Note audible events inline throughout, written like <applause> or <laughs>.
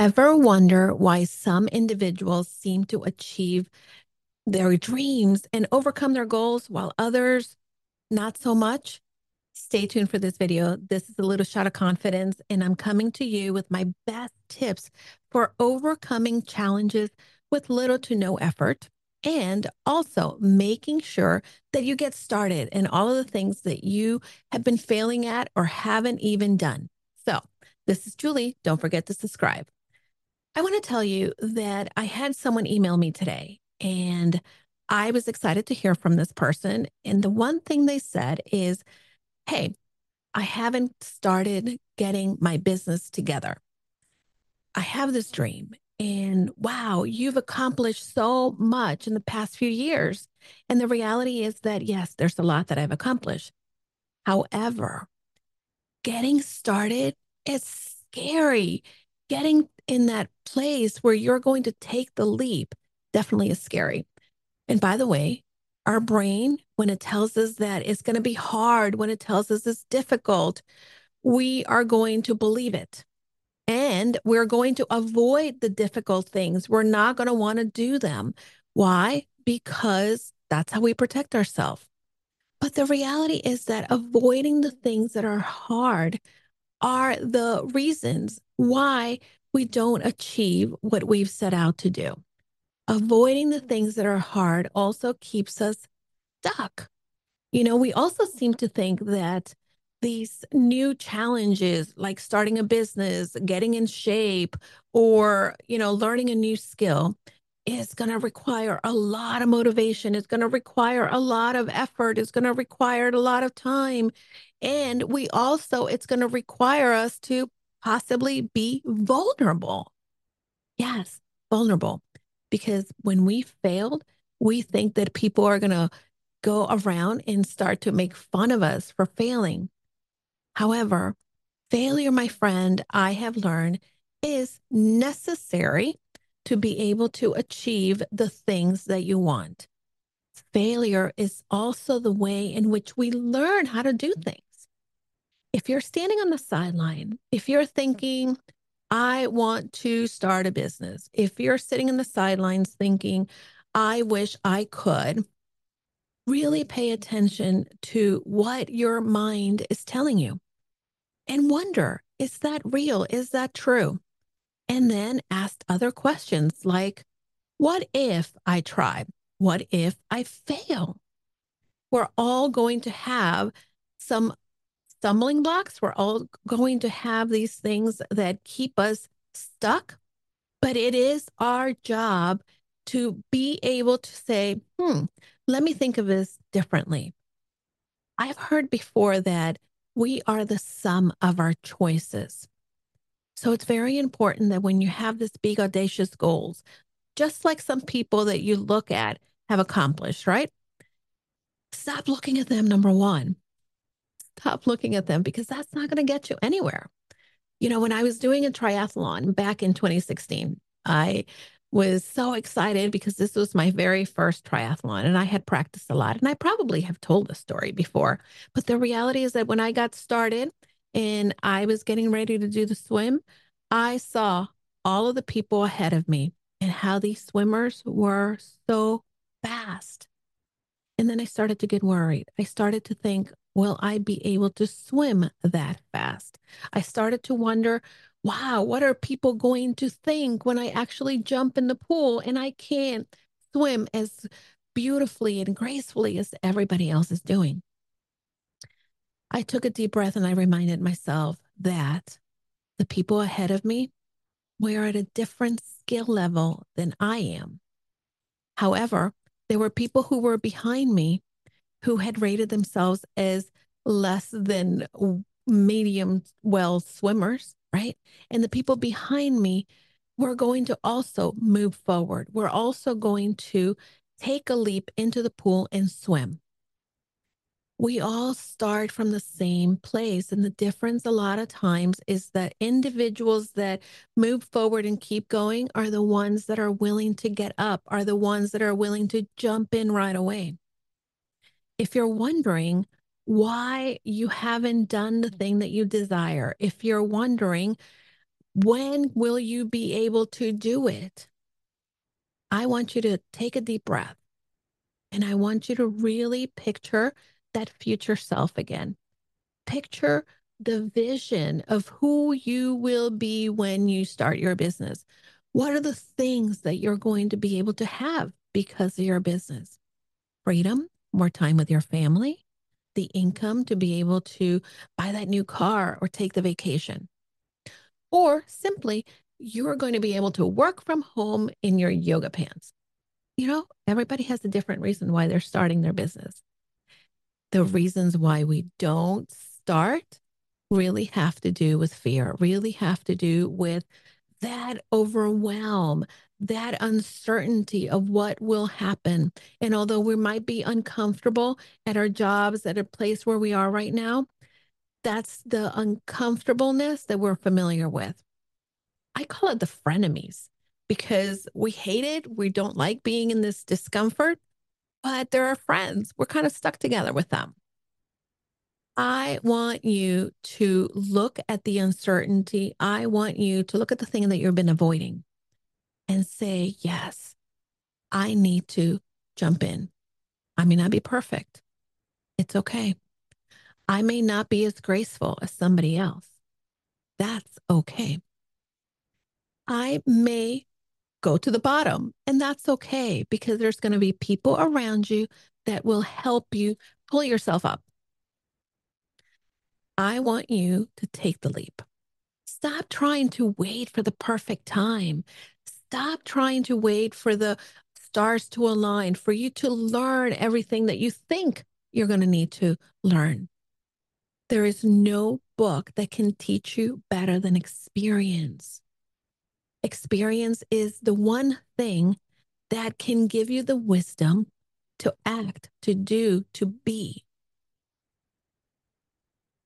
Ever wonder why some individuals seem to achieve their dreams and overcome their goals while others not so much? Stay tuned for this video. This is a little shot of confidence, and I'm coming to you with my best tips for overcoming challenges with little to no effort and also making sure that you get started in all of the things that you have been failing at or haven't even done. So, this is Julie. Don't forget to subscribe. I want to tell you that I had someone email me today and I was excited to hear from this person. And the one thing they said is, Hey, I haven't started getting my business together. I have this dream, and wow, you've accomplished so much in the past few years. And the reality is that, yes, there's a lot that I've accomplished. However, getting started is scary. Getting in that place where you're going to take the leap definitely is scary. And by the way, our brain, when it tells us that it's going to be hard, when it tells us it's difficult, we are going to believe it. And we're going to avoid the difficult things. We're not going to want to do them. Why? Because that's how we protect ourselves. But the reality is that avoiding the things that are hard are the reasons why we don't achieve what we've set out to do. Avoiding the things that are hard also keeps us stuck. You know, we also seem to think that these new challenges like starting a business, getting in shape, or, you know, learning a new skill is going to require a lot of motivation. It's going to require a lot of effort. It's going to require a lot of time. And we also, it's going to require us to possibly be vulnerable. Yes, vulnerable. Because when we failed, we think that people are going to go around and start to make fun of us for failing. However, failure, my friend, I have learned is necessary to be able to achieve the things that you want. Failure is also the way in which we learn how to do things if you're standing on the sideline, if you're thinking, I want to start a business, if you're sitting in the sidelines thinking, I wish I could, really pay attention to what your mind is telling you and wonder, is that real? Is that true? And then ask other questions like, what if I try? What if I fail? We're all going to have some stumbling blocks. We're all going to have these things that keep us stuck, but it is our job to be able to say, hmm, let me think of this differently. I've heard before that we are the sum of our choices. So it's very important that when you have this big, audacious goals, just like some people that you look at have accomplished, right? Stop looking at them, number one, stop looking at them because that's not going to get you anywhere. You know, when I was doing a triathlon back in 2016, I was so excited because this was my very first triathlon and I had practiced a lot. And I probably have told the story before. But the reality is that when I got started and I was getting ready to do the swim, I saw all of the people ahead of me and how these swimmers were so fast. And then I started to get worried. I started to think, will I be able to swim that fast? I started to wonder, wow, what are people going to think when I actually jump in the pool and I can't swim as beautifully and gracefully as everybody else is doing? I took a deep breath and I reminded myself that the people ahead of me were at a different skill level than I am. However, there were people who were behind me who had rated themselves as less than medium well swimmers, right? And the people behind me were going to also move forward. We're also going to take a leap into the pool and swim. We all start from the same place. And the difference a lot of times is that individuals that move forward and keep going are the ones that are willing to get up, are the ones that are willing to jump in right away if you're wondering why you haven't done the thing that you desire, if you're wondering When will you be able to do it? I want you to take a deep breath and I want you to really picture that future self again. Picture the vision of who you will be when you start your business. What are the things that you're going to be able to have because of your business? Freedom, more time with your family, the income to be able to buy that new car or take the vacation. Or simply, you're going to be able to work from home in your yoga pants. You know, everybody has a different reason why they're starting their business. The reasons why we don't start really have to do with fear, really have to do with that overwhelm, that uncertainty of what will happen. And although we might be uncomfortable at our jobs, at a place where we are right now, that's the uncomfortableness that we're familiar with. I call it the frenemies because we hate it. We don't like being in this discomfort, but they're our friends. We're kind of stuck together with them. I want you to look at the uncertainty. I want you to look at the thing that you've been avoiding and say, yes, I need to jump in. I may not be perfect. It's okay. I may not be as graceful as somebody else. That's okay. I may go to the bottom, and that's okay because there's going to be people around you that will help you pull yourself up. I want you to take the leap. Stop trying to wait for the perfect time. Stop trying to wait for the stars to align, for you to learn everything that you think you're going to need to learn. There is no book that can teach you better than experience. Experience is the one thing that can give you the wisdom to act, to do, to be.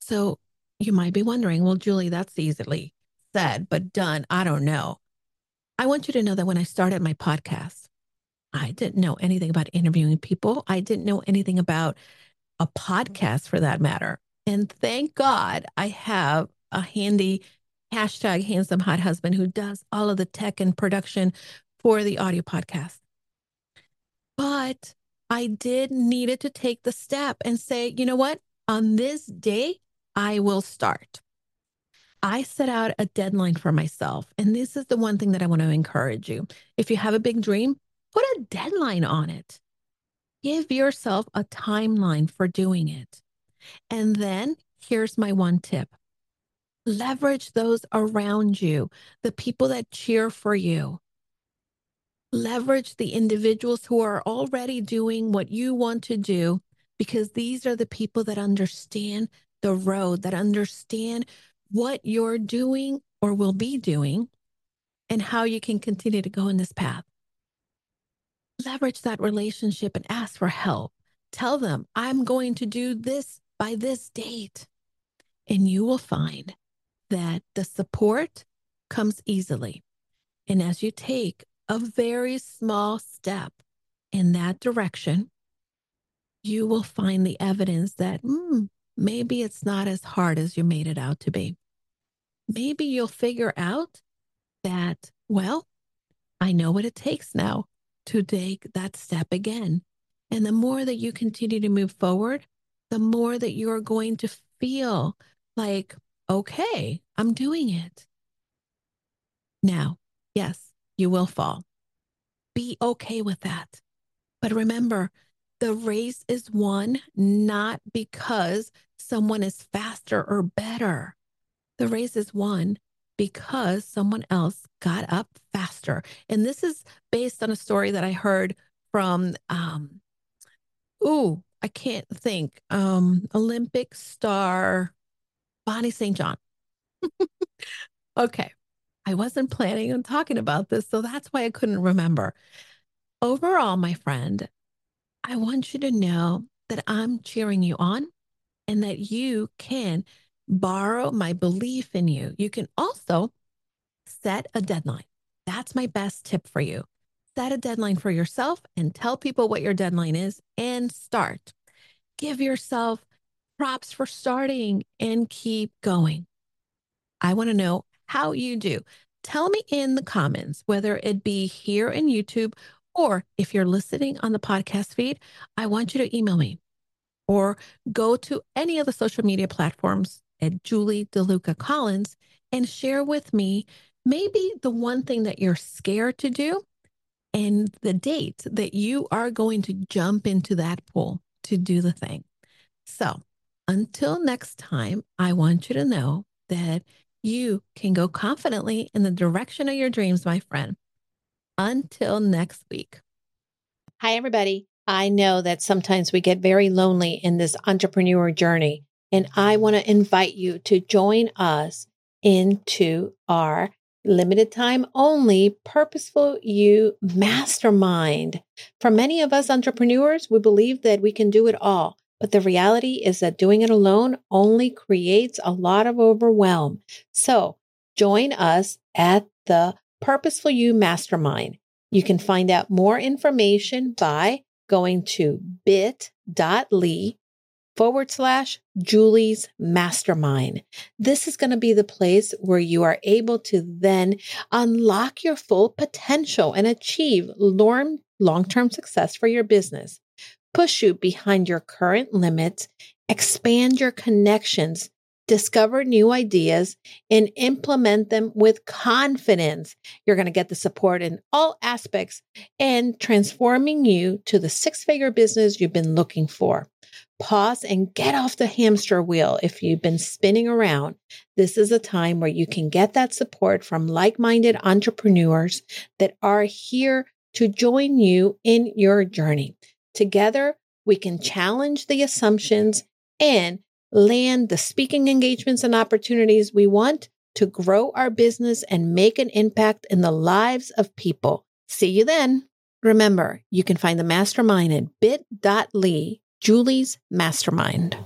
So you might be wondering, well, Julie, that's easily said, but done. I don't know. I want you to know that when I started my podcast, I didn't know anything about interviewing people. I didn't know anything about a podcast for that matter. And thank God I have a handy hashtag handsome hot husband who does all of the tech and production for the audio podcast. But I did needed to take the step and say, you know what? On this day, I will start. I set out a deadline for myself. And this is the one thing that I want to encourage you. If you have a big dream, put a deadline on it. Give yourself a timeline for doing it. And then here's my one tip leverage those around you, the people that cheer for you. Leverage the individuals who are already doing what you want to do, because these are the people that understand the road, that understand what you're doing or will be doing, and how you can continue to go in this path. Leverage that relationship and ask for help. Tell them, I'm going to do this by this date. And you will find that the support comes easily. And as you take a very small step in that direction, you will find the evidence that mm, maybe it's not as hard as you made it out to be. Maybe you'll figure out that, well, I know what it takes now to take that step again. And the more that you continue to move forward, the more that you're going to feel like, okay, I'm doing it. Now, yes, you will fall. Be okay with that. But remember, the race is won not because someone is faster or better. The race is won because someone else got up faster. And this is based on a story that I heard from um ooh, I can't think. Um, Olympic star Bonnie St. John. <laughs> okay. I wasn't planning on talking about this, so that's why I couldn't remember. Overall, my friend, I want you to know that I'm cheering you on and that you can borrow my belief in you. You can also set a deadline. That's my best tip for you set a deadline for yourself and tell people what your deadline is and start. Give yourself props for starting and keep going. I want to know how you do. Tell me in the comments, whether it be here in YouTube or if you're listening on the podcast feed, I want you to email me or go to any of the social media platforms at Julie DeLucca Collins and share with me maybe the one thing that you're scared to do and the date that you are going to jump into that pool to do the thing. So until next time, I want you to know that you can go confidently in the direction of your dreams, my friend. Until next week. Hi, everybody. I know that sometimes we get very lonely in this entrepreneur journey, and I want to invite you to join us into our limited time only purposeful you mastermind. For many of us entrepreneurs, we believe that we can do it all. But the reality is that doing it alone only creates a lot of overwhelm. So join us at the Purposeful You Mastermind. You can find out more information by going to bit.ly forward slash Julie's Mastermind. This is going to be the place where you are able to then unlock your full potential and achieve long term success for your business. Push you behind your current limits, expand your connections, discover new ideas, and implement them with confidence. You're going to get the support in all aspects and transforming you to the six figure business you've been looking for pause and get off the hamster wheel if you've been spinning around. This is a time where you can get that support from like minded entrepreneurs that are here to join you in your journey. Together, we can challenge the assumptions and land the speaking engagements and opportunities we want to grow our business and make an impact in the lives of people. See you then. Remember, you can find the mastermind at bit.ly Julie's Mastermind.